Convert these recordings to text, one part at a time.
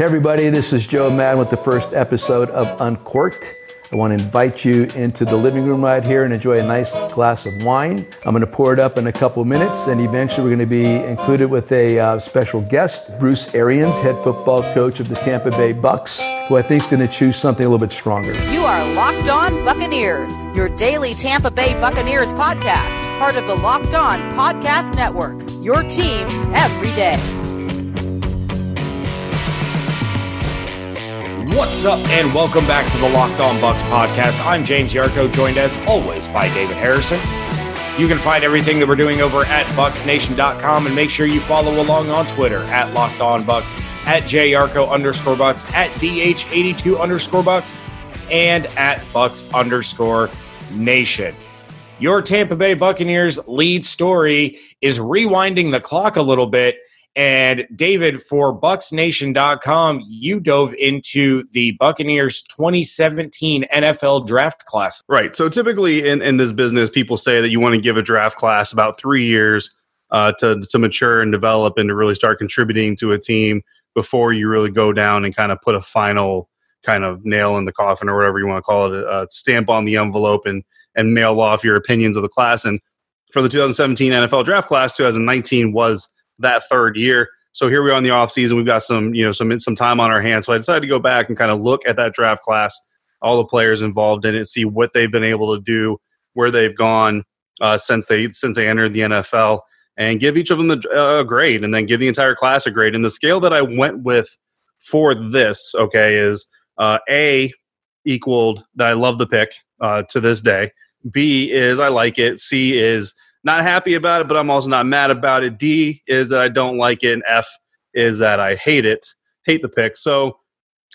Hey everybody, this is Joe Maddon with the first episode of Uncorked. I want to invite you into the living room right here and enjoy a nice glass of wine. I'm going to pour it up in a couple minutes, and eventually we're going to be included with a uh, special guest, Bruce Arians, head football coach of the Tampa Bay Bucs, who I think is going to choose something a little bit stronger. You are Locked On Buccaneers, your daily Tampa Bay Buccaneers podcast, part of the Locked On Podcast Network. Your team every day. What's up, and welcome back to the Locked On Bucs podcast. I'm James Yarcho, joined as always by David Harrison. You can find everything that we're doing over at BucsNation.com, and make sure you follow along on Twitter at Locked On Bucs, at JYarcho underscore Bucs, at DH82 underscore Bucs, and at Bucs underscore Nation. Your Tampa Bay Buccaneers lead story is rewinding the clock a little bit and David, for BucsNation.com, you dove into the Buccaneers 2017 NFL draft class. Right. So typically in, in this business, people say that you want to give a draft class about three years uh, to, to mature and develop and to really start contributing to a team before you really go down and kind of put a final kind of nail in the coffin or whatever you want to call it, a stamp on the envelope and, and mail off your opinions of the class. And for the 2017 NFL draft class, 2019 was – that third year. So here we are in the off season. We've got some, you know, some some time on our hands. So I decided to go back and kind of look at that draft class, all the players involved in it, see what they've been able to do, where they've gone uh, since they since they entered the NFL, and give each of them the, uh, a grade, and then give the entire class a grade. And the scale that I went with for this, okay, is uh, A equaled that I love the pick uh, to this day. B is I like it. C is not happy about it, but I'm also not mad about it. D is that I don't like it, and F is that I hate it, hate the pick. So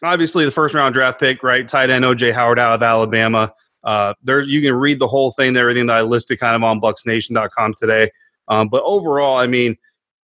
obviously the first round draft pick, right? Tight end OJ Howard out of Alabama. Uh, there you can read the whole thing, everything that I listed kind of on BucsNation.com today. Um, but overall, I mean,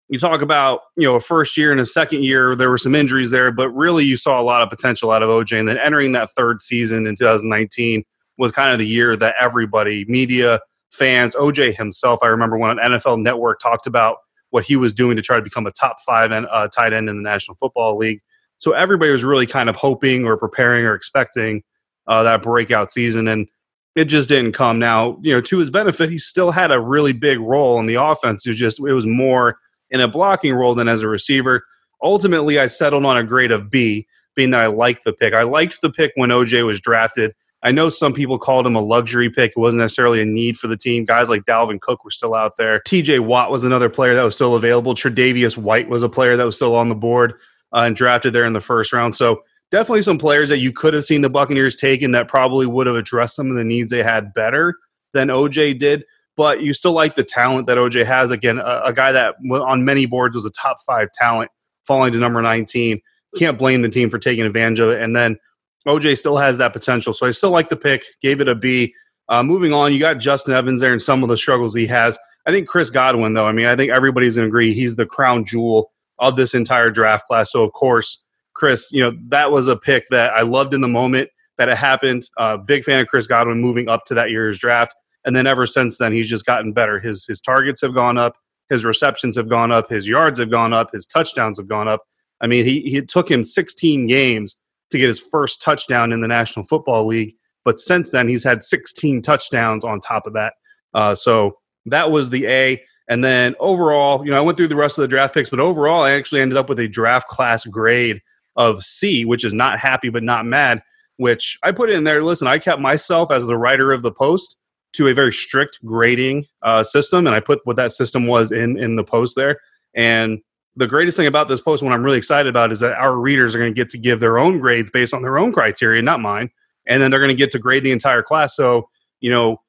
you talk about you know a first year and a second year, there were some injuries there, but really you saw a lot of potential out of OJ. And then entering that third season in 2019 was kind of the year that everybody, media, fans. OJ himself, I remember when an NFL Network talked about what he was doing to try to become a top five and, uh, tight end in the National Football League. So everybody was really kind of hoping or preparing or expecting uh, that breakout season, and it just didn't come. Now, you know, to his benefit, he still had a really big role in the offense. It was just it was more in a blocking role than as a receiver. Ultimately, I settled on a grade of B, being that I liked the pick. I liked the pick when OJ was drafted. I know some people called him a luxury pick. It wasn't necessarily a need for the team. Guys like Dalvin Cook were still out there. TJ Watt was another player that was still available. Tre'Davious White was a player that was still on the board uh, and drafted there in the first round. So definitely some players that you could have seen the Buccaneers taking that probably would have addressed some of the needs they had better than OJ did. But you still like the talent that OJ has. Again, a, a guy that on many boards was a top five talent, falling to number 19. Can't blame the team for taking advantage of it. And then OJ still has that potential. So I still like the pick, gave it a B. Uh, moving on, you got Justin Evans there and some of the struggles he has. I think Chris Godwin, though, I mean, I think everybody's going to agree he's the crown jewel of this entire draft class. So, of course, Chris, you know, that was a pick that I loved in the moment that it happened. Uh, big fan of Chris Godwin moving up to that year's draft. And then ever since then, he's just gotten better. His, his targets have gone up, his receptions have gone up, his yards have gone up, his touchdowns have gone up. I mean, he, he took him 16 games to get his first touchdown in the National Football League. But since then, he's had 16 touchdowns on top of that. Uh, so that was the A. And then overall, you know, I went through the rest of the draft picks, but overall, I actually ended up with a draft class grade of C, which is not happy but not mad. Which I put in there. Listen, I kept myself as the writer of the post to a very strict grading uh, system, and I put what that system was in in the post there. And the greatest thing about this post, what I'm really excited about, is that our readers are going to get to give their own grades based on their own criteria, not mine. And then they're going to get to grade the entire class. So, you know,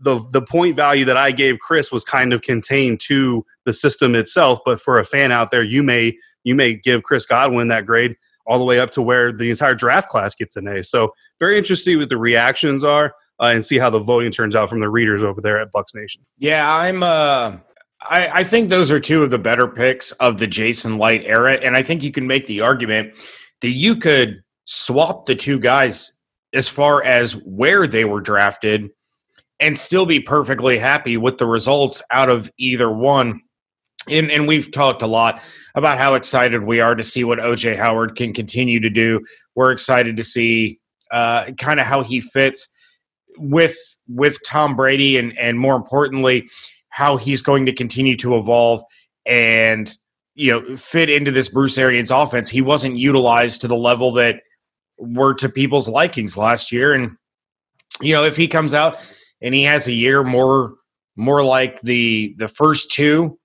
the the point value that I gave Chris was kind of contained to the system itself. But for a fan out there, you may you may give Chris Godwin that grade all the way up to where the entire draft class gets an A. So very interesting what the reactions are. Uh, and see how the voting turns out from the readers over there at Bucs Nation. Yeah, I'm uh I, I, think those are two of the better picks of the Jason Licht era. And I think you can make the argument that you could swap the two guys as far as where they were drafted and still be perfectly happy with the results out of either one. and, and we've talked a lot about how excited we are to see what OJ Howard can continue to do. We're excited to see uh, kind of how he fits with with Tom Brady, and and more importantly, how he's going to continue to evolve and you know fit into this Bruce Arians offense. He wasn't utilized to the level that were to people's likings last year, and you know if he comes out and he has a year more more like the the first two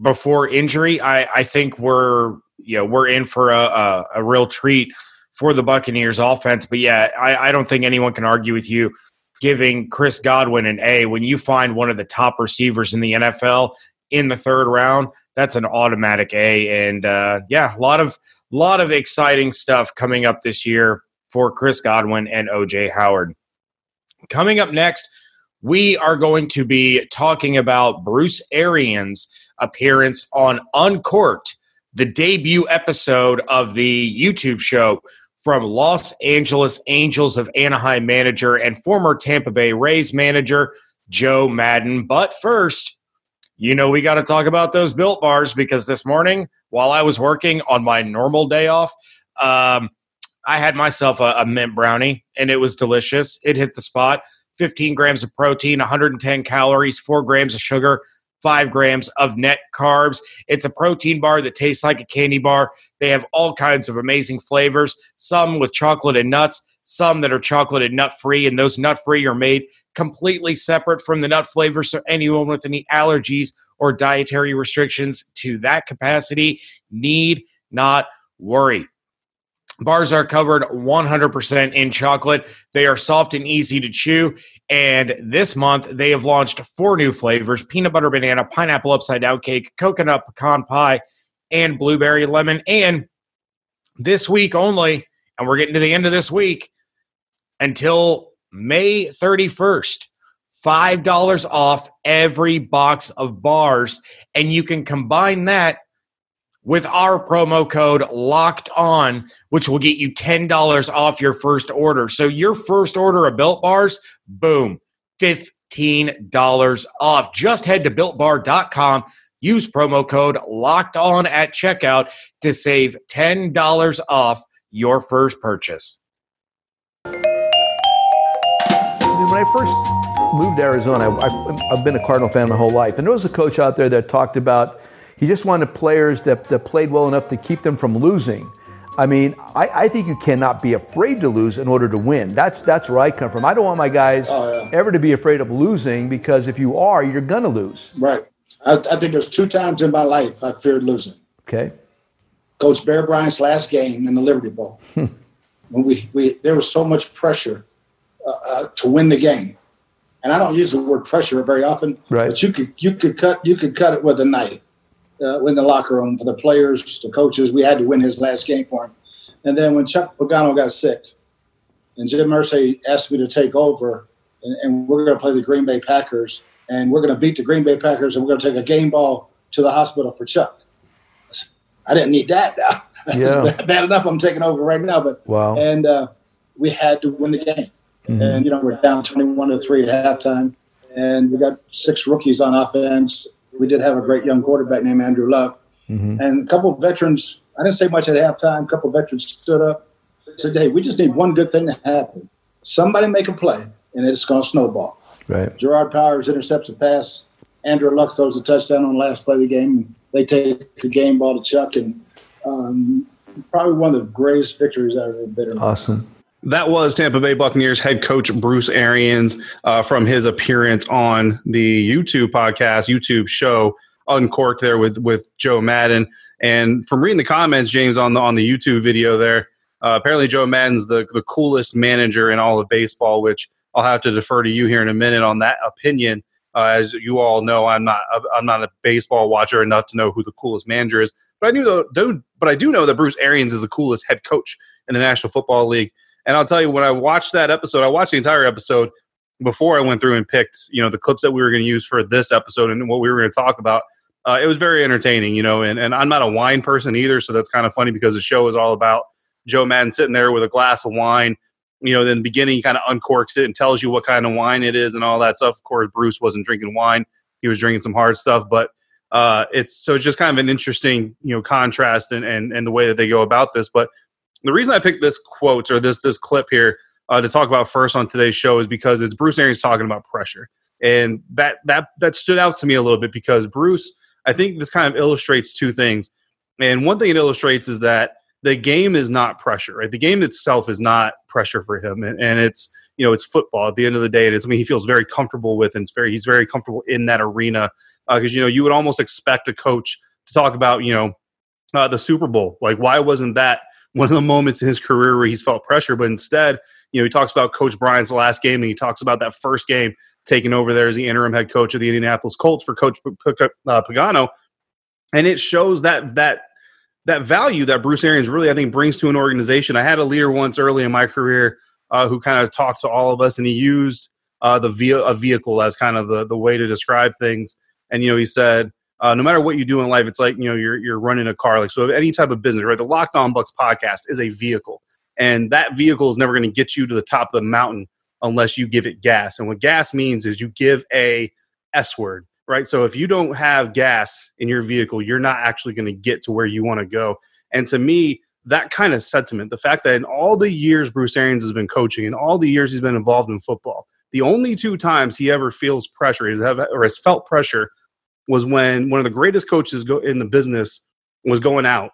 before injury, I, I think we're you know we're in for a, a, a real treat for the Buccaneers offense. But yeah, I, I don't think anyone can argue with you giving Chris Godwin an A when you find one of the top receivers in the NFL in the third round. That's an automatic A. And uh, yeah, a lot of lot of exciting stuff coming up this year for Chris Godwin and OJ Howard. Coming up next, we are going to be talking about Bruce Arians' appearance on Uncorked, the debut episode of the YouTube show from Los Angeles Angels of Anaheim manager and former Tampa Bay Rays manager Joe Maddon. But first, you know, we got to talk about those built bars because this morning, while I was working on my normal day off, um, I had myself a, a mint brownie and it was delicious. It hit the spot. 15 grams of protein, 110 calories, 4 grams of sugar, five grams of net carbs. It's a protein bar that tastes like a candy bar. They have all kinds of amazing flavors, some with chocolate and nuts, some that are chocolate and nut free, and those nut free are made completely separate from the nut flavors. So anyone with any allergies or dietary restrictions to that capacity need not worry. Bars are covered 100% in chocolate. They are soft and easy to chew. And this month, they have launched four new flavors peanut butter banana, pineapple upside down cake, coconut pecan pie, and blueberry lemon. And this week only, and we're getting to the end of this week until May 31st, $5 off every box of bars. And you can combine that with our promo code locked on, which will get you $10 off your first order. So your first order of built bars, boom, $15 off. Just head to builtbar.com. Use promo code locked on at checkout to save $10 off your first purchase. When I first moved to Arizona, I, have been a Cardinal fan my whole life. And there was a coach out there that talked about he just wanted players that, that played well enough to keep them from losing. I mean, I, I, think you cannot be afraid to lose in order to win. That's that's where I come from. I don't want my guys oh, yeah. ever to be afraid of losing because if you are, you're gonna lose. Right. I, I, think there's two times in my life I feared losing. Okay. Coach Bear Bryant's last game in the Liberty Bowl, when we, we there was so much pressure uh, uh, to win the game, and I don't use the word pressure very often. Right. But you could you could cut you could cut it with a knife uh, in the locker room for the players, the coaches. We had to win his last game for him. And then when Chuck Pagano got sick, and Jim Irsay asked me to take over, and, and we're going to play the Green Bay Packers, and we're going to beat the Green Bay Packers, and we're going to take a game ball to the hospital for Chuck. I didn't need that now. Yeah. bad enough. I'm taking over right now, but wow. And uh, we had to win the game, mm-hmm. and you know we're down 21 to three at halftime, and we got six rookies on offense we did have a great young quarterback named Andrew Luck. Mm-hmm. And a couple of veterans, I didn't say much at halftime. A couple of veterans stood up, said, Hey, we just need one good thing to happen. Somebody make a play, and it's going to snowball. Right. Jerraud Powers intercepts a pass. Andrew Luck throws a touchdown on the last play of the game. They take the game ball to Chuck, and um, probably one of the greatest victories I've ever been in. Awesome. That was Tampa Bay Buccaneers head coach Bruce Arians uh, from his appearance on the YouTube podcast, YouTube show Uncorked there with with Joe Maddon. And from reading the comments, James on the on the YouTube video there, uh, apparently Joe Maddon's the the coolest manager in all of baseball, which I'll have to defer to you here in a minute on that opinion. Uh, as you all know, I'm not I'm not a baseball watcher enough to know who the coolest manager is, but I knew though, but I do know that Bruce Arians is the coolest head coach in the National Football League. And I'll tell you, when I watched that episode, I watched the entire episode before I went through and picked, you know, the clips that we were going to use for this episode and what we were going to talk about. Uh, it was very entertaining, you know, and, and I'm not a wine person either, so that's kind of funny because the show is all about Joe Maddon sitting there with a glass of wine. You know, in the beginning, he kind of uncorks it and tells you what kind of wine it is and all that stuff. Of course, Bruce wasn't drinking wine; he was drinking some hard stuff. But uh, it's so it's just kind of an interesting you know contrast and, and and the way that they go about this. But the reason I picked this quote or this this clip here uh, to talk about first on today's show is because it's Bruce Arians talking about pressure, and that that that stood out to me a little bit because Bruce, I think this kind of illustrates two things, and one thing it illustrates is that the game is not pressure, right? The game itself is not pressure for him, and, and it's you know it's football at the end of the day. and It's something he feels very comfortable with, and it's very he's very comfortable in that arena because uh, you know you would almost expect a coach to talk about you know uh, the Super Bowl, like why wasn't that one of the moments in his career where he's felt pressure, but instead you know he talks about Coach Bryant's last game, and he talks about that first game taking over there as the interim head coach of the Indianapolis Colts for Coach uh, Pagano, and it shows that that that value that Bruce Arians really, I think, brings to an organization. I had a leader once early in my career uh, who kind of talked to all of us, and he used uh, the ve- a vehicle as kind of the, the way to describe things. And you know, he said, uh, no matter what you do in life, it's like you know you're you're running a car. Like so, any type of business, right? The Locked On Bucs podcast is a vehicle, and that vehicle is never going to get you to the top of the mountain unless you give it gas. And what gas means is you give a S word right? So if you don't have gas in your vehicle, you're not actually going to get to where you want to go. And to me, that kind of sentiment, the fact that in all the years Bruce Arians has been coaching, in all the years he's been involved in football, the only two times he ever feels pressure or has felt pressure was when one of the greatest coaches in the business was going out.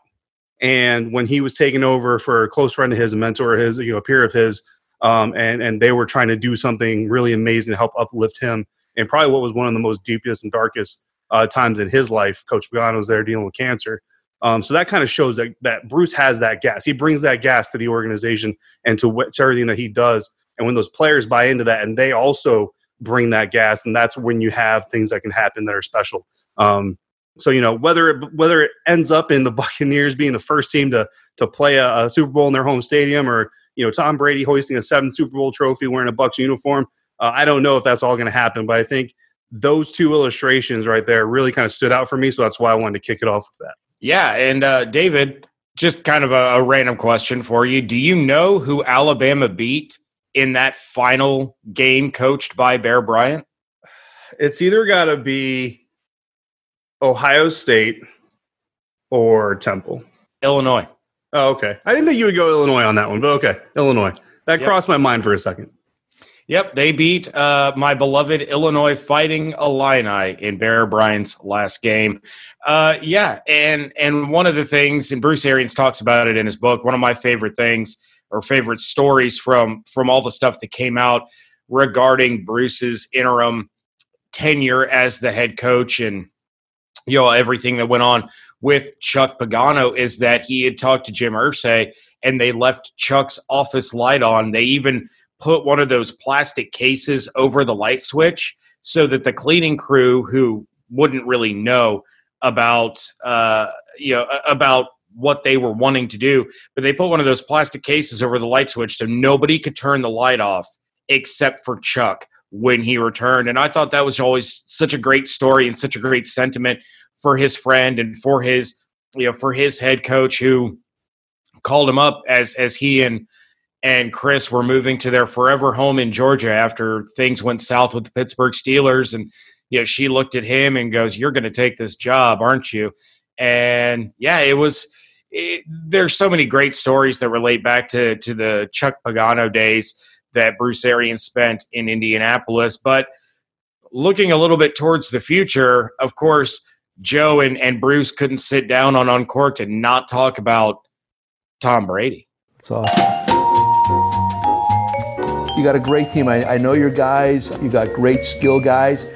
And when he was taking over for a close friend of his, a mentor of his, you know, a peer of his, um, and and they were trying to do something really amazing to help uplift him and probably what was one of the most deepest and darkest uh, times in his life. Coach Pagano was there dealing with cancer. Um, so that kind of shows that, that Bruce has that gas. He brings that gas to the organization and to, to everything that he does. And when those players buy into that and they also bring that gas, and that's when you have things that can happen that are special. Um, so you know whether it, whether it ends up in the Buccaneers being the first team to to play a, a Super Bowl in their home stadium, or you know Tom Brady hoisting a seventh Super Bowl trophy wearing a Bucs uniform, uh, I don't know if that's all going to happen, but I think those two illustrations right there really kind of stood out for me. So that's why I wanted to kick it off with that. Yeah. And uh, David, just kind of a, a random question for you. Do you know who Alabama beat in that final game coached by Bear Bryant? It's either got to be Ohio State or Temple. Illinois. Oh, okay. I didn't think you would go Illinois on that one, but okay. Illinois. That yep. crossed my mind for a second. Yep, they beat uh, my beloved Illinois Fighting Illini in Bear Bryant's last game. Uh, yeah, and and one of the things, and Bruce Arians talks about it in his book. One of my favorite things or favorite stories from from all the stuff that came out regarding Bruce's interim tenure as the head coach and you know everything that went on with Chuck Pagano is that he had talked to Jim Irsay and they left Chuck's office light on. They even put one of those plastic cases over the light switch so that the cleaning crew who wouldn't really know about uh, you know about what they were wanting to do but they put one of those plastic cases over the light switch so nobody could turn the light off except for chuck when he returned and i thought that was always such a great story and such a great sentiment for his friend and for his you know for his head coach who called him up as as he and and Chris were moving to their forever home in Georgia after things went south with the Pittsburgh Steelers. And, you know, she looked at him and goes, You're going to take this job, aren't you? And yeah, it was. There's so many great stories that relate back to to the Chuck Pagano days that Bruce Arians spent in Indianapolis. But looking a little bit towards the future, of course, Joe and, and Bruce couldn't sit down on Uncorked and not talk about Tom Brady. It's awesome. You got a great team. I, I know your guys. You got great skill guys.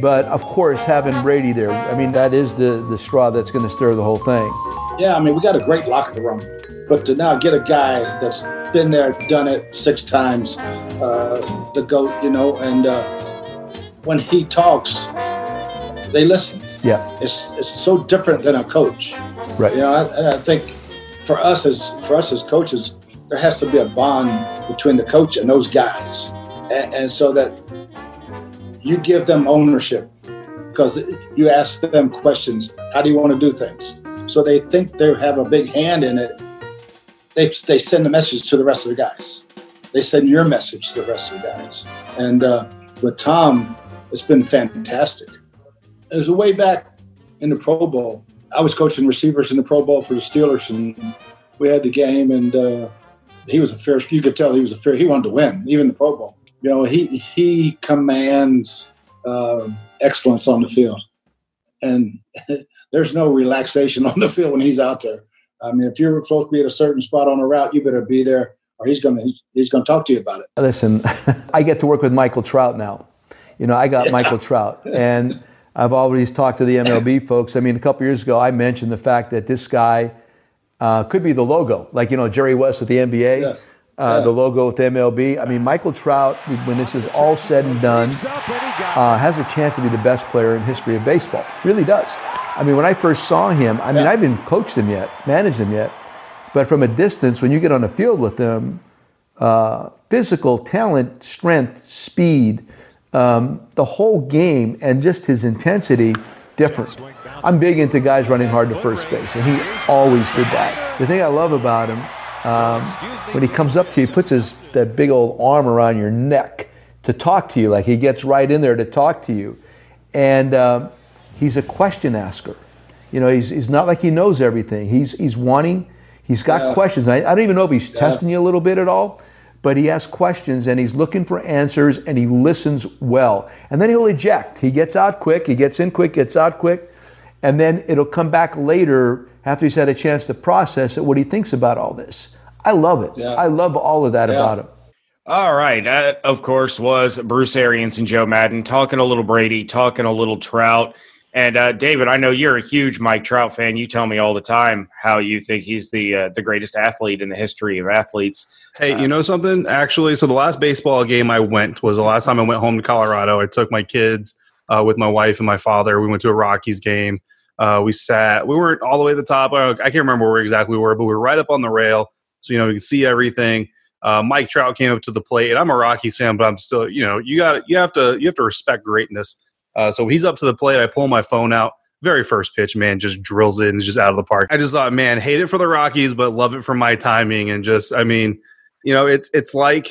But of course, having Brady there, I mean, that is the, the straw that's going to stir the whole thing. Yeah, I mean, we got a great locker room. But to now get a guy that's been there, done it six times, uh, the GOAT, you know, and uh, when he talks, they listen. Yeah. It's, it's so different than a coach. Right. You know, I, I think for us as for us as coaches, there has to be a bond between the coach and those guys, and, and so that you give them ownership because you ask them questions. How do you want to do things? So they think they have a big hand in it. They, they send a message to the rest of the guys. They send your message to the rest of the guys. And uh, with Tom, it's been fantastic. It was way back in the Pro Bowl. I was coaching receivers in the Pro Bowl for the Steelers, and we had the game, and uh, he was a fair. You could tell he was a fair. He wanted to win, even the Pro Bowl. You know, he he commands uh, excellence on the field, and there's no relaxation on the field when he's out there. I mean, if you're supposed to be at a certain spot on a route, you better be there, or he's gonna he's gonna talk to you about it. Listen, I get to work with Michael Trout now. You know, I got yeah. Michael Trout, and I've always talked to the MLB folks. I mean, a couple years ago, I mentioned the fact that this guy uh, could be the logo, like you know Jerry West with the NBA. Yeah. Uh, yeah. the logo with the MLB. I mean, Michael Trout, when this is all said and done, uh, has a chance to be the best player in history of baseball. Really does. I mean, when I first saw him, I mean, yeah. I haven't coached him yet, managed him yet, but from a distance, when you get on the field with him, uh, physical talent, strength, speed, um, the whole game, and just his intensity, different. I'm big into guys running hard to first base, and he always did that. The thing I love about him um, when he comes up to you, he puts his that big old arm around your neck to talk to you. Like he gets right in there to talk to you, and um, he's a question asker. You know, he's, he's not like he knows everything. He's he's wanting. He's got yeah. questions. I, I, don't even know if he's yeah. testing you a little bit at all, but he asks questions and he's looking for answers and he listens well. And then he'll eject. He gets out quick. He gets in quick. Gets out quick, and then it'll come back later after he's had a chance to process it what he thinks about all this. I love it. Yeah. I love all of that yeah. about him. All right. That, of course, was Bruce Arians and Joe Maddon talking a little Brady, talking a little Trout. And uh, David, I know you're a huge Mike Trout fan. You tell me all the time how you think he's the uh, the greatest athlete in the history of athletes. Hey, uh, you know something? Actually, so the last baseball game I went was the last time I went home to Colorado. I took my kids uh, with my wife and my father. We went to a Rockies game. Uh, we sat. We weren't all the way at the top. I can't remember where exactly we were, but we were right up on the rail so you know you can see everything. Uh, Mike Trout came up to the plate, and I'm a Rockies fan, but I'm still you know you got you have to you have to respect greatness. Uh, so he's up to the plate. I pull my phone out. Very first pitch, man, just drills it and just out of the park. I just thought, man, hate it for the Rockies, but love it for my timing and just, I mean, you know, it's it's like,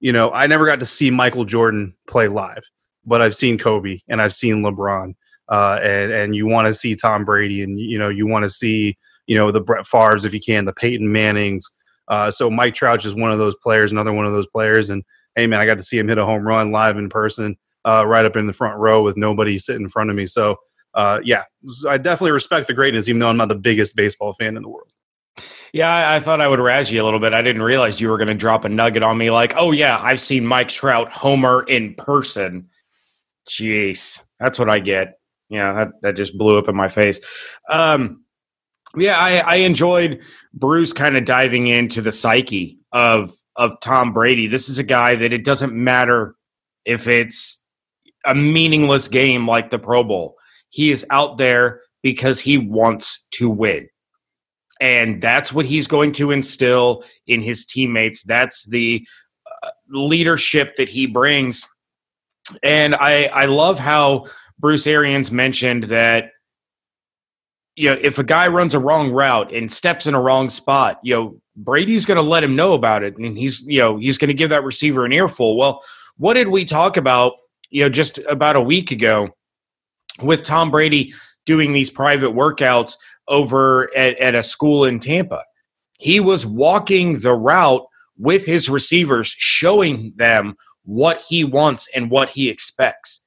you know, I never got to see Michael Jordan play live, but I've seen Kobe and I've seen LeBron, uh, and and you want to see Tom Brady and you know you want to see you know, the Brett Favres if you can, the Peyton Mannings. Uh, so Mike Trout is one of those players, another one of those players. And hey, man, I got to see him hit a home run live in person, uh, right up in the front row with nobody sitting in front of me. So uh, yeah, I definitely respect the greatness, even though I'm not the biggest baseball fan in the world. Yeah, I, I thought I would razz you a little bit. I didn't realize you were going to drop a nugget on me like, oh, yeah, I've seen Mike Trout homer in person. Jeez, that's what I get. Yeah, that, that just blew up in my face. Um, yeah, I, I enjoyed Bruce kind of diving into the psyche of of Tom Brady. This is a guy that it doesn't matter if it's a meaningless game like the Pro Bowl. He is out there because he wants to win. And that's what he's going to instill in his teammates. That's the uh, leadership that he brings. And I, I love how Bruce Arians mentioned that you know, if a guy runs a wrong route and steps in a wrong spot, you know, Brady's going to let him know about it, and he's, you know, he's going to give that receiver an earful. Well, what did we talk about, you know, just about a week ago with Tom Brady doing these private workouts over at, at a school in Tampa? He was walking the route with his receivers, showing them what he wants and what he expects.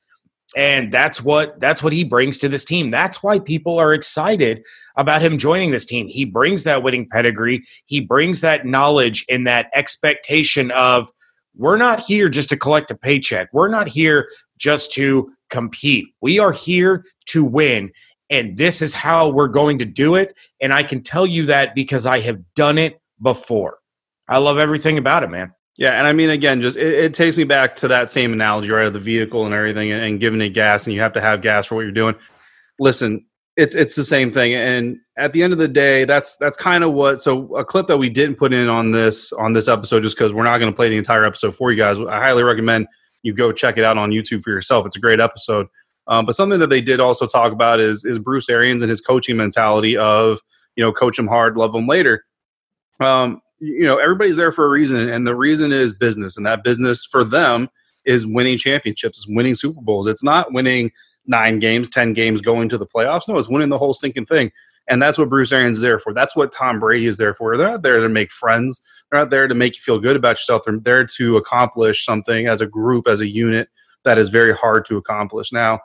And that's what that's what he brings to this team. That's why people are excited about him joining this team. He brings that winning pedigree. He brings that knowledge and that expectation of we're not here just to collect a paycheck. We're not here just to compete. We are here to win and this is how we're going to do it and i can tell you that because i have done it before. I love everything about it man. Yeah, and I mean, again, just it, it, takes me back to that same analogy, right, of the vehicle and everything, and, and, giving it gas, and you have to have gas for what you're doing. Listen, it's it's the same thing, and at the end of the day, that's that's kind of what. So a clip that we didn't put in on this on this episode, just because we're not going to play the entire episode for you guys. I highly recommend you go check it out on YouTube for yourself. It's a great episode. Um, but something that they did also talk about is is Bruce Arians and his coaching mentality of you know coach him hard, love him later. Um, you know everybody's there for a reason and the reason is business and that business for them is winning championships is winning super bowls it's not winning nine games, 10 games going to the playoffs. No, it's winning the whole stinking thing. And that's what Bruce Arians is there for. That's what Tom Brady is there for. They're not there to make friends. They're not there to make you feel good about yourself. They're there to accomplish something as a group, as a unit that is very hard to accomplish. Now,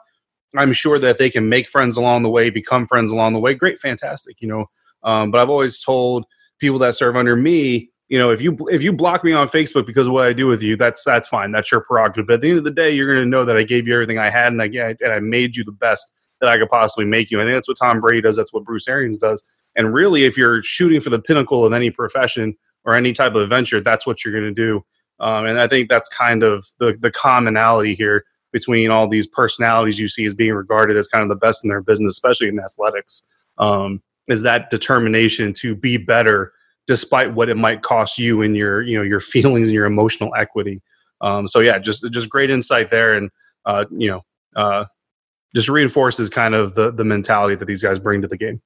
I'm sure that they can make friends along the way, become friends along the way. Great, fantastic, you know. Um, but I've always told people that serve under me, you know, if you if you block me on Facebook because of what I do with you, that's that's fine. That's your prerogative. But at the end of the day, you're going to know that I gave you everything I had, and I and I made you the best that I could possibly make you. I think that's what Tom Brady does. That's what Bruce Arians does. And really, if you're shooting for the pinnacle of any profession or any type of adventure, that's what you're going to do. Um, and I think that's kind of the the commonality here between all these personalities you see as being regarded as kind of the best in their business, especially in athletics, um, is that determination to be better despite what it might cost you in your you know your feelings and your emotional equity. Um, so yeah, just just great insight there, and uh, you know uh, just reinforces kind of the the mentality that these guys bring to the game.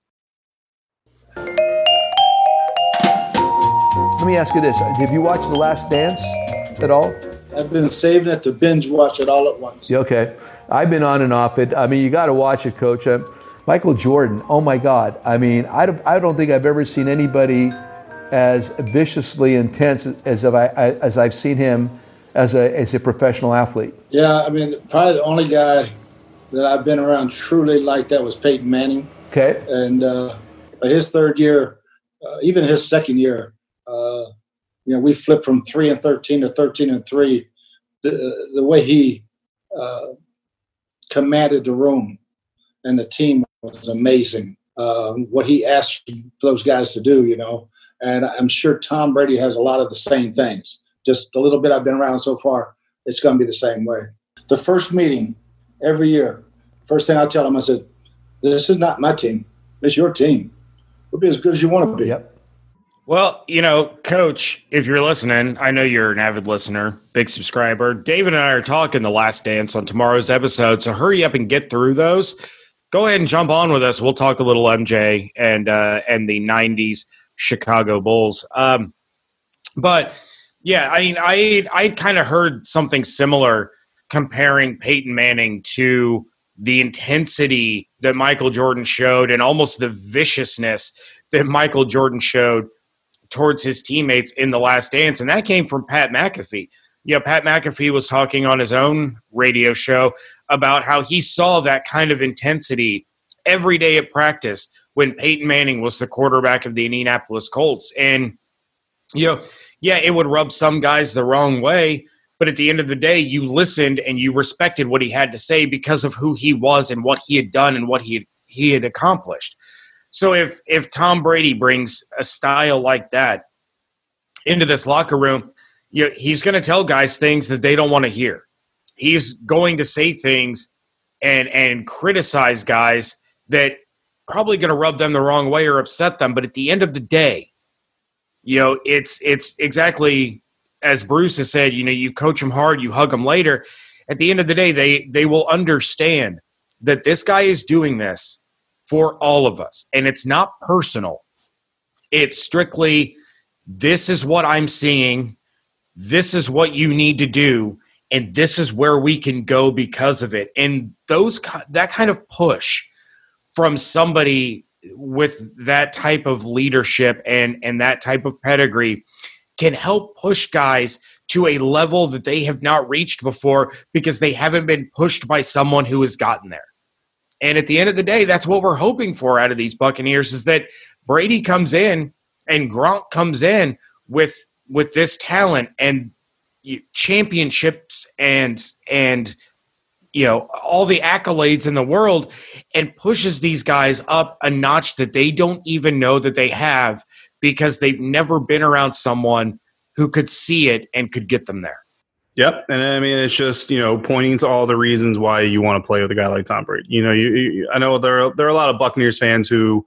Let me ask you this: Have you watched The Last Dance at all? I've been saving it to binge watch it all at once. Okay, I've been on and off it. I mean, you got to watch it, Coach. Uh, Michael Jordan. Oh my God! I mean, I don't, I don't think I've ever seen anybody as viciously intense as I as I've seen him as a as a professional athlete. Yeah, I mean, probably the only guy that I've been around truly like that was Peyton Manning. Okay, and uh, his third year, uh, even his second year, uh, you know, we flipped from three and thirteen to thirteen and three. The the way he uh, commanded the room and the team was amazing. Um, what he asked those guys to do, you know, and I'm sure Tom Brady has a lot of the same things. Just a little bit I've been around so far, it's going to be the same way. The first meeting every year, first thing I tell them, I said, "This is not my team. It's your team. We'll be as good as you want to be." Yep. Well, you know, coach, if you're listening, I know you're an avid listener, big subscriber. David and I are talking the last dance on tomorrow's episode, so hurry up and get through those. Go ahead and jump on with us. We'll talk a little MJ and uh, and the '90s Chicago Bulls. Um, but yeah, I mean, I I kind of heard something similar comparing Peyton Manning to the intensity that Michael Jordan showed and almost the viciousness that Michael Jordan showed towards his teammates in the last dance. And that came from Pat McAfee. You know, Pat McAfee was talking on his own radio show about how he saw that kind of intensity every day at practice when Peyton Manning was the quarterback of the Indianapolis Colts. And, you know, yeah, it would rub some guys the wrong way. But at the end of the day, you listened and you respected what he had to say because of who he was and what he had done and what he had, he had accomplished. So if if Tom Brady brings a style like that into this locker room, you know, he's going to tell guys things that they don't want to hear. He's going to say things and and criticize guys that probably going to rub them the wrong way or upset them. But at the end of the day, you know, it's it's exactly as Bruce has said. You know, you coach them hard, you hug them later. At the end of the day, they they will understand that this guy is doing this for all of us, and it's not personal. It's strictly this is what I'm seeing. This is what you need to do, and this is where we can go because of it. And those that kind of push from somebody with that type of leadership and and that type of pedigree can help push guys to a level that they have not reached before because they haven't been pushed by someone who has gotten there. And at the end of the day, that's what we're hoping for out of these Buccaneers is that Brady comes in and Gronk comes in with with this talent and championships and and you know all the accolades in the world and pushes these guys up a notch that they don't even know that they have because they've never been around someone who could see it and could get them there. Yep, and I mean it's just you know pointing to all the reasons why you want to play with a guy like Tom Brady. You know, you, you, I know there are, there are a lot of Buccaneers fans who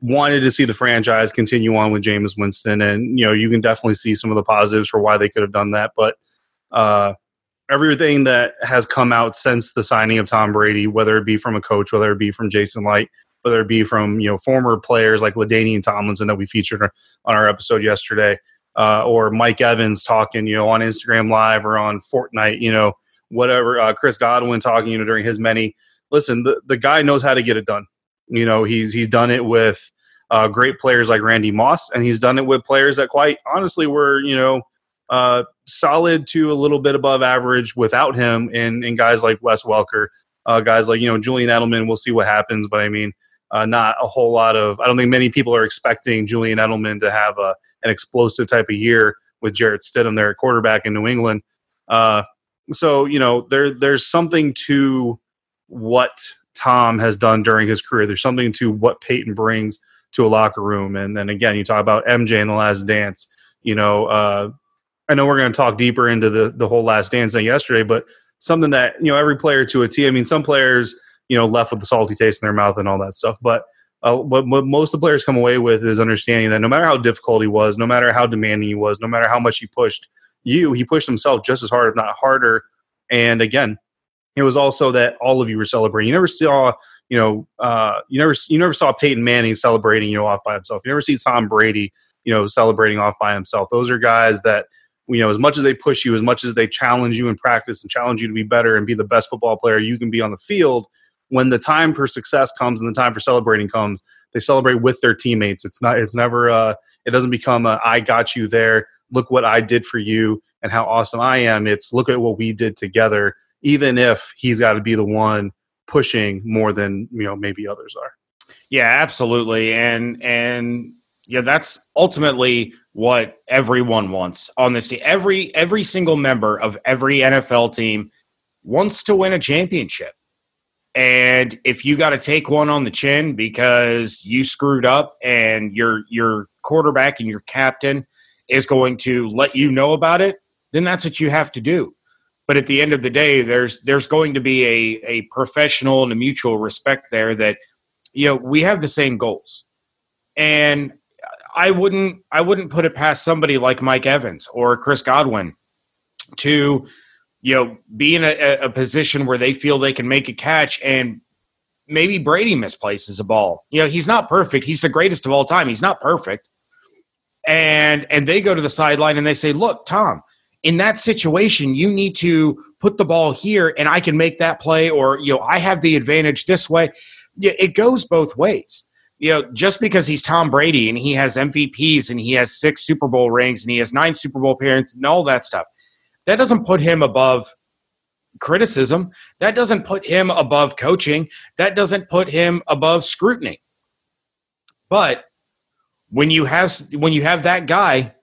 wanted to see the franchise continue on with Jameis Winston, and you know you can definitely see some of the positives for why they could have done that. But uh, everything that has come out since the signing of Tom Brady, whether it be from a coach, whether it be from Jason Licht, whether it be from you know former players like LaDainian Tomlinson that we featured on our episode yesterday, uh, or Mike Evans talking you know on Instagram Live or on Fortnite, you know whatever. Uh, Chris Godwin talking you know during his many listen, the, the guy knows how to get it done. You know, he's he's done it with uh, great players like Randy Moss, and he's done it with players that quite honestly were you know uh, solid to a little bit above average without him, and and guys like Wes Welker, uh, guys like you know Julian Edelman. We'll see what happens, but I mean, uh, not a whole lot of. I don't think many people are expecting Julian Edelman to have a, an explosive type of year with Jarrett Stidham at quarterback in New England. Uh, so you know there there's something to what Tom has done during his career. There's something to what Peyton brings to a locker room. And then again, you talk about MJ in the Last Dance. You know, uh, I know we're going to talk deeper into the the whole Last Dance thing yesterday, but something that you know every player to a T. I mean, some players you know left with the salty taste in their mouth and all that stuff, but. Uh, what, what most of the players come away with is understanding that no matter how difficult he was, no matter how demanding he was, no matter how much he pushed you, he pushed himself just as hard, if not harder. And again, it was also that all of you were celebrating. You never saw, you know, uh, you never you never saw Peyton Manning celebrating, you know, off by himself. You never see Tom Brady, you know, celebrating off by himself. Those are guys that you know, as much as they push you, as much as they challenge you in practice and challenge you to be better and be the best football player you can be on the field, when the time for success comes and the time for celebrating comes, they celebrate with their teammates. It's not. It's never. Uh, it doesn't become I got you there. Look what I did for you and how awesome I am. It's look at what we did together even if he's got to be the one pushing more than you know maybe others are. Yeah, absolutely, and and yeah, that's ultimately what everyone wants on this team. Every every single member of every NFL team wants to win a championship. And if you got to take one on the chin because you screwed up and your your quarterback and your captain is going to let you know about it, then that's what you have to do. But at the end of the day, there's there's going to be a a professional and a mutual respect there that you know we have the same goals, and I wouldn't I wouldn't put it past somebody like Mike Evans or Chris Godwin to you know be in a, a position where they feel they can make a catch and maybe Brady misplaces a ball. You know, he's not perfect. He's the greatest of all time. He's not perfect. And and they go to the sideline and they say, "Look, Tom, in that situation, you need to put the ball here and I can make that play, or, you know, I have the advantage this way. It goes both ways. You know, just because he's Tom Brady and he has MVPs and he has six Super Bowl rings and he has nine Super Bowl appearances and all that stuff, that doesn't put him above criticism. That doesn't put him above coaching. That doesn't put him above scrutiny. But when you have when you have that guy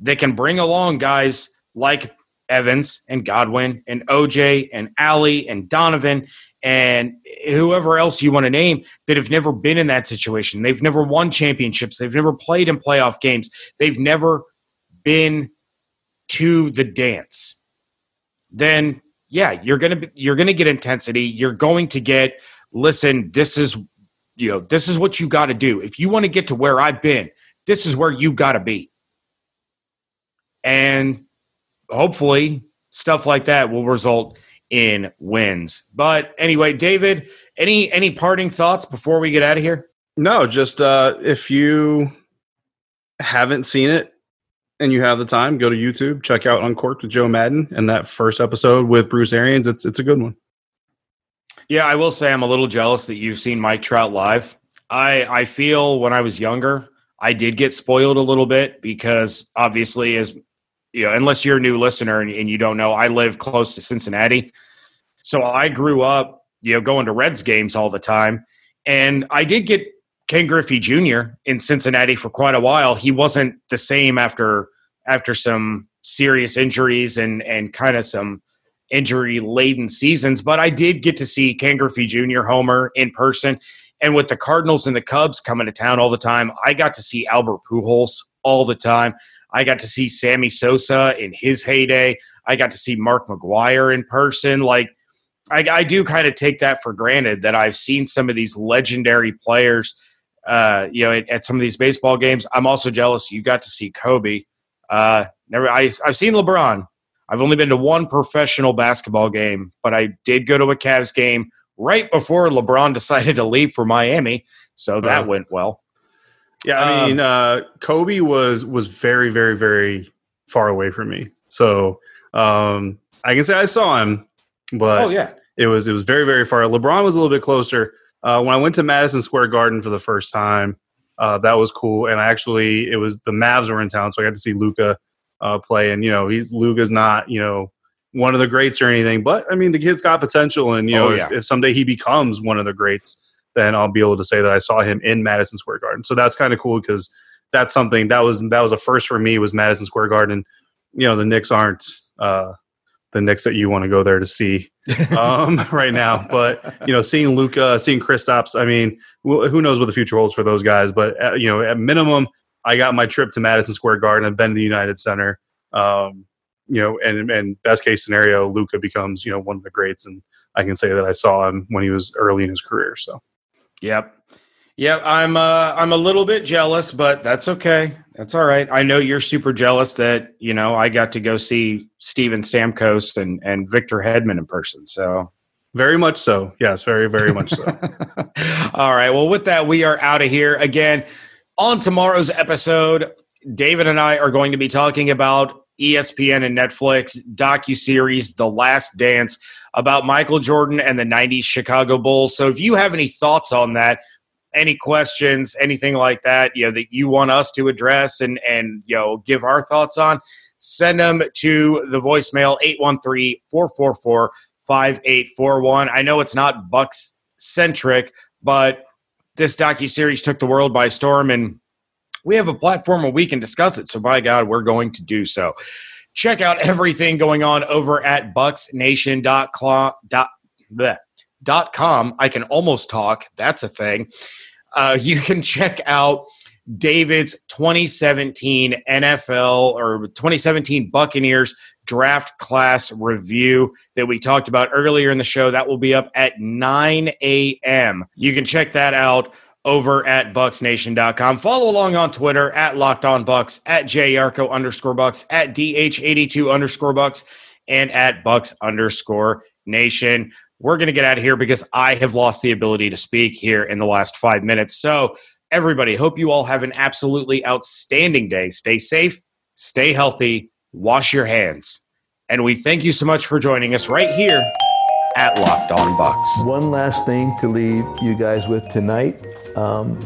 that can bring along guys like Evans and Godwin and OJ and Ali and Donovan and whoever else you want to name that have never been in that situation. They've never won championships. They've never played in playoff games. They've never been to the dance. Then yeah, you're going to you're to get intensity. You're going to get listen, this is you know, this is what you got to do. If you want to get to where I've been, this is where you got to be. And hopefully stuff like that will result in wins. But anyway, David, any any parting thoughts before we get out of here? No, just uh, if you haven't seen it and you have the time, go to YouTube, check out Uncorked with Joe Maddon and that first episode with Bruce Arians. It's it's a good one. Yeah, I will say I'm a little jealous that you've seen Mike Trout live. I I feel when I was younger, I did get spoiled a little bit because obviously as you know, unless you're a new listener and, and you don't know, I live close to Cincinnati. So I grew up, you know, going to Reds games all the time. And I did get Ken Griffey Jr. in Cincinnati for quite a while. He wasn't the same after after some serious injuries and and kind of some injury laden seasons, but I did get to see Ken Griffey Jr. Homer in person. And with the Cardinals and the Cubs coming to town all the time, I got to see Albert Pujols all the time. I got to see Sammy Sosa in his heyday. I got to see Mark McGwire in person. Like, I, I do kind of take that for granted that I've seen some of these legendary players, uh, you know, at, at, some of these baseball games. I'm also jealous you got to see Kobe. Uh, never, I, I've seen LeBron. I've only been to one professional basketball game, but I did go to a Cavs game right before LeBron decided to leave for Miami, so that uh, went well. Yeah, I um, mean, uh, Kobe was was very, very, very far away from me. So um, I can say I saw him, but oh yeah, it was it was very very far. LeBron was a little bit closer. Uh, when I went to Madison Square Garden for the first time, uh, that was cool. And I actually it was the Mavs were in town, so I got to see Luka uh, play. And you know, he's Luka's not you know one of the greats or anything, but I mean the kid's got potential, and you know Oh, yeah. if, if someday he becomes one of the greats, then I'll be able to say that I saw him in Madison Square Garden. So that's kind of cool because that's something that was that was a first for me was Madison Square Garden. You know, the Knicks aren't uh, the Knicks that you want to go there to see um, right now. But you know, seeing Luka, seeing Kristaps, I mean, who knows what the future holds for those guys? But uh, you know, at minimum, I got my trip to Madison Square Garden. I've been to the United Center. Um, you know, and and best case scenario, Luka becomes you know one of the greats, and I can say that I saw him when he was early in his career. So Yep. Yep. I'm uh I'm a little bit jealous, but that's okay. That's all right. I know you're super jealous that, you know, I got to go see Steven Stamkos and, and Victor Hedman in person. So very much so. Yes, very very much so. all right. Well, with that, we are out of here. Again, on tomorrow's episode, David and I are going to be talking about ESPN and Netflix docu-series The Last Dance about Michael Jordan and the 90s Chicago Bulls. So if you have any thoughts on that, any questions, anything like that, you know, that you want us to address and and you know, give our thoughts on, send them to the voicemail 813-444-5841. I know it's not Bucs centric, but this docu-series took the world by storm and we have a platform where we can discuss it. So by God, we're going to do so. Check out everything going on over at BucsNation.com. Dot com. I can almost talk. That's a thing. Uh, you can check out David's 2017 NFL or 2017 Buccaneers draft class review that we talked about earlier in the show. That will be up at 9 a.m. You can check that out over at BucsNation.com. Follow along on Twitter at locked on bucs, at yarcho underscore bucs, at dh82 underscore bucs, and at bucs underscore nation. We're going to get out of here because I have lost the ability to speak here in the last five minutes. So, everybody, hope you all have an absolutely outstanding day. Stay safe, stay healthy, wash your hands. And we thank you so much for joining us right here at Locked On Bucs. One last thing to leave you guys with tonight. Um,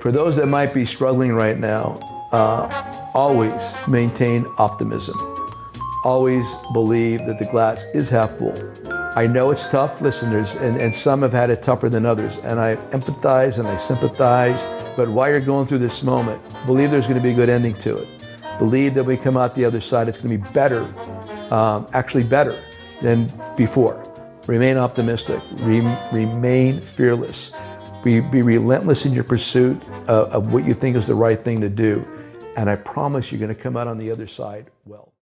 for those that might be struggling right now, uh, always maintain optimism. Always believe that the glass is half full. I know it's tough, listeners, and, and some have had it tougher than others. And I empathize and I sympathize. But while you're going through this moment, believe there's going to be a good ending to it. Believe that we come out the other side, it's going to be better, um, actually better than before. Remain optimistic, Re- remain fearless, be, be relentless in your pursuit of, of what you think is the right thing to do. And I promise you're going to come out on the other side well.